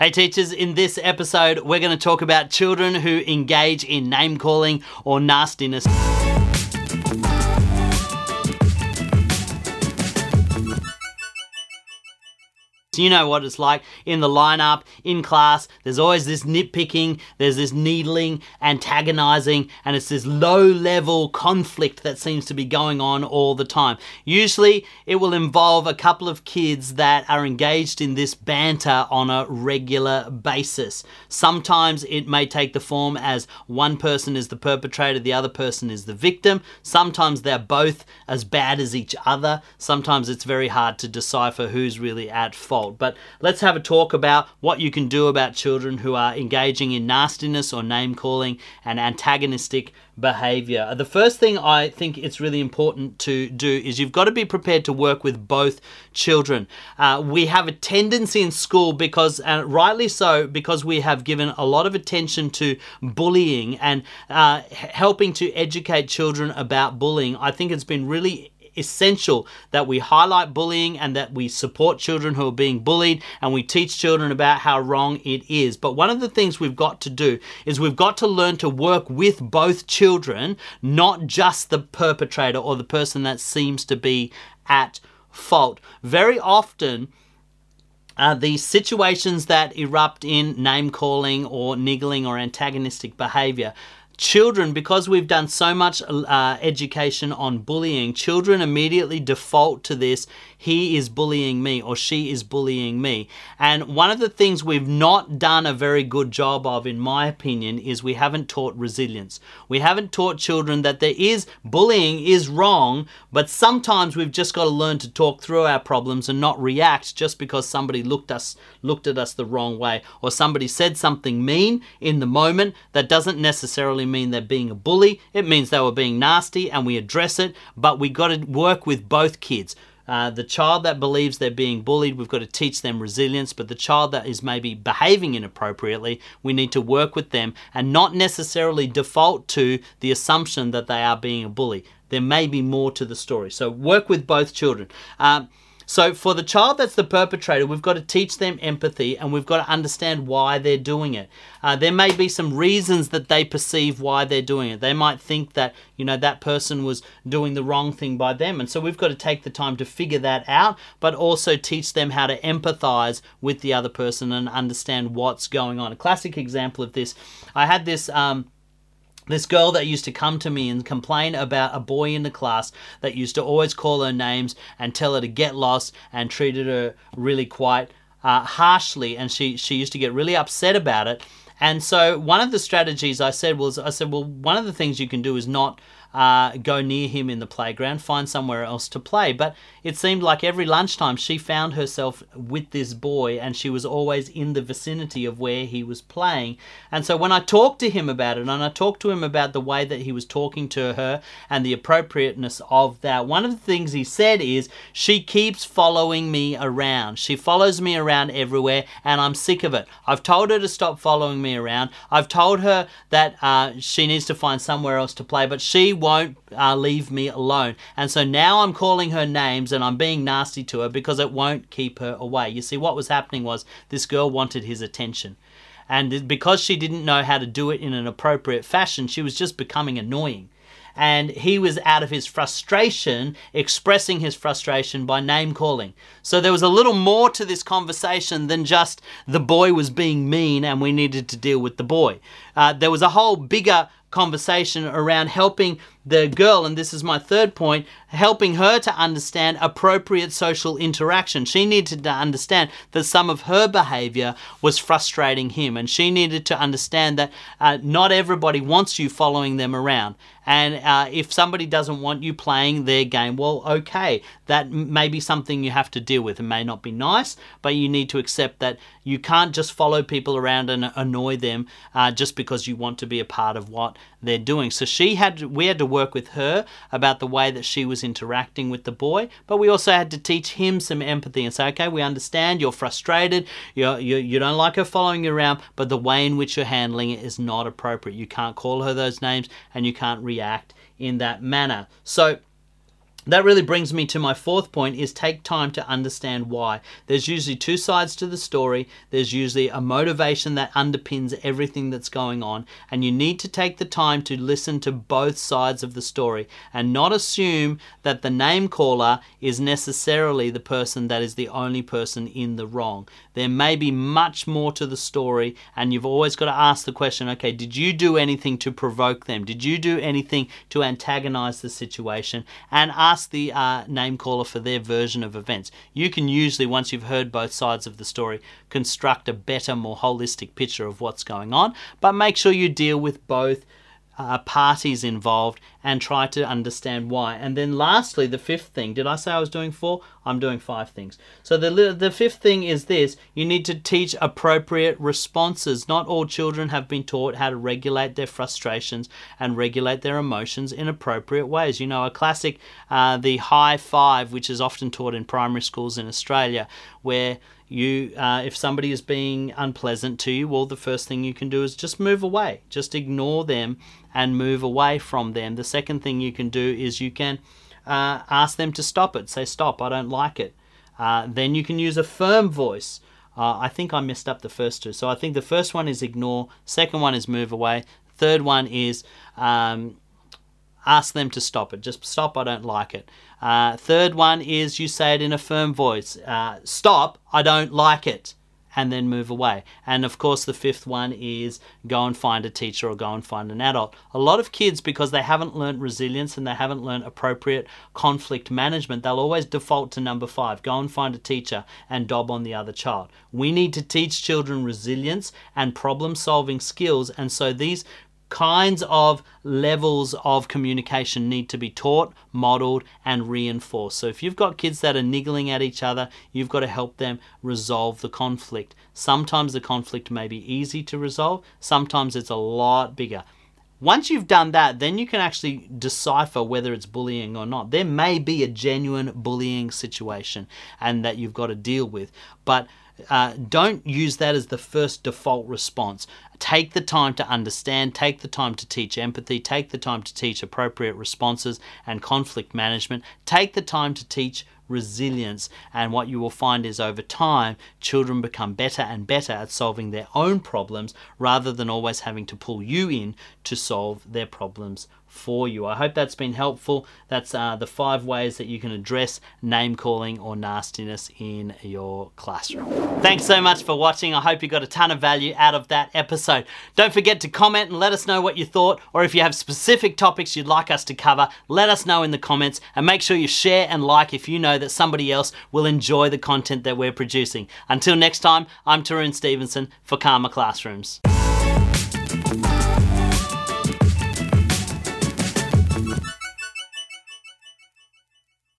Hey teachers, in this episode, we're going to talk about children who engage in name calling or nastiness. You know what it's like in the lineup, in class. There's always this nitpicking, there's this needling, antagonizing, and it's this low level conflict that seems to be going on all the time. Usually, it will involve a couple of kids that are engaged in this banter on a regular basis. Sometimes it may take the form as one person is the perpetrator, the other person is the victim. Sometimes they're both as bad as each other. Sometimes it's very hard to decipher who's really at fault But let's have a talk about what you can do about children who are engaging in nastiness or name calling and antagonistic behavior. The first thing I think it's really important to do is you've got to be prepared to work with both children. Uh, we have a tendency in school because, and rightly so, because we have given a lot of attention to bullying and uh, helping to educate children about bullying. I think it's been really essential that we highlight bullying and that we support children who are being bullied and we teach children about how wrong it is. But one of the things we've got to do is we've got to learn to work with both children, not just the perpetrator or the person that seems to be at fault. Very often, uh, the situations that erupt in name calling or niggling or antagonistic behavior children, because we've done so much uh, education on bullying, children immediately default to this he is bullying me or she is bullying me. And one of the things we've not done a very good job of, in my opinion, is we haven't taught resilience. We haven't taught children that there is bullying is wrong, but sometimes we've just got to learn to talk through our problems and not react just because somebody looked us looked at us the wrong way or somebody said something mean in the moment that doesn't necessarily mean they're being a bully. It means they were being nasty and we address it, but we got to work with both kids. Uh, the child that believes they're being bullied, we've got to teach them resilience. But the child that is maybe behaving inappropriately, we need to work with them and not necessarily default to the assumption that they are being a bully. There may be more to the story. So work with both children. Um, so for the child that's the perpetrator, we've got to teach them empathy and we've got to understand why they're doing it. Uh, there may be some reasons that they perceive why they're doing it. They might think that, you know, that person was doing the wrong thing by them. And so we've got to take the time to figure that out, but also teach them how to empathize with the other person and understand what's going on. A classic example of this, I had this. Um, this girl that used to come to me and complain about a boy in the class that used to always call her names and tell her to get lost and treated her really quite uh, harshly, and she she used to get really upset about it. And so one of the strategies I said was I said, well, one of the things you can do is not uh, go near him in the playground, find somewhere else to play. But it seemed like every lunchtime she found herself with this boy and she was always in the vicinity of where he was playing. And so when I talked to him about it and I talked to him about the way that he was talking to her and the appropriateness of that, one of the things he said is, She keeps following me around. She follows me around everywhere and I'm sick of it. I've told her to stop following me around. I've told her that uh, she needs to find somewhere else to play, but she won't uh, leave me alone. And so now I'm calling her names and I'm being nasty to her because it won't keep her away. You see, what was happening was this girl wanted his attention. And because she didn't know how to do it in an appropriate fashion, she was just becoming annoying and he was out of his frustration expressing his frustration by name calling. So there was a little more to this conversation than just the boy was being mean and we needed to deal with the boy. Uh, there was a whole bigger conversation around helping the girl, and this is my third point, helping her to understand appropriate social interaction. She needed to understand that some of her behavior was frustrating him, and she needed to understand that uh, not everybody wants you following them around. And uh, if somebody doesn't want you playing their game, well, okay, that may be something you have to deal with. It may not be nice, but you need to accept that you can't just follow people around and annoy them uh, just because you want to be a part of what they're doing. So she had, we had to work with her about the way that she was interacting with the boy, but we also had to teach him some empathy and say, okay, we understand you're frustrated, you're, you you don't like her following you around, but the way in which you're handling it is not appropriate. You can't call her those names and you can't react in that manner. So that really brings me to my fourth point is take time to understand why. There's usually two sides to the story. There's usually a motivation that underpins everything that's going on. And you need to take the time to listen to both sides of the story and not assume that the name caller is necessarily the person that is the only person in the wrong. There may be much more to the story and you've always got to ask the question okay did you do anything to provoke them? Did you do anything to antagonize the situation? And ask the uh, name caller for their version of events. You can usually, once you've heard both sides of the story, construct a better, more holistic picture of what's going on, but make sure you deal with both uh, parties involved and try to understand why. And then lastly, the fifth thing. Did I say I was doing four? I'm doing five things. So the the fifth thing is this: you need to teach appropriate responses. Not all children have been taught how to regulate their frustrations and regulate their emotions in appropriate ways. You know, a classic, uh, the high five, which is often taught in primary schools in Australia, where you uh, if somebody is being unpleasant to you well the first thing you can do is just move away just ignore them and move away from them the second thing you can do is you can uh, ask them to stop it. Say stop i don't like it. Uh, then you can use a firm voice. Uh, i think i messed up the first two. So i think the first one is ignore second one is move away third one is um, ask them to stop it. Just stop, I don't like it. Uh, third one is you say it in a firm voice. Uh, stop, I don't like it, and then move away. And of course, the fifth one is go and find a teacher or go and find an adult. A lot of kids, because they haven't learned resilience and they haven't learned appropriate conflict management, they'll always default to number five go and find a teacher and dob on the other child. We need to teach children resilience and problem solving skills, and so these kinds of levels of communication need to be taught, modeled, and reinforced. So if you've got kids that are niggling at each other, you've got to help them resolve the conflict. Sometimes the conflict may be easy to resolve, sometimes it's a lot bigger. Once you've done that, then you can actually decipher whether it's bullying or not. There may be a genuine bullying situation and that you've got to deal with, but uh, don't use that as the first default response. Take the time to understand, take the time to teach empathy, take the time to teach appropriate responses and conflict management, take the time to teach resilience. And what you will find is over time, children become better and better at solving their own problems rather than always having to pull you in to solve their problems for you. I hope that's been helpful. That's uh, the five ways that you can address name calling or nastiness in your classroom. Thanks so much for watching. I hope you got a ton of value out of that episode. Don't forget to comment and let us know what you thought, or if you have specific topics you'd like us to cover, let us know in the comments and make sure you share and like if you know that somebody else will enjoy the content that we're producing. Until next time, I'm Tarun Stevenson for Karma Classrooms.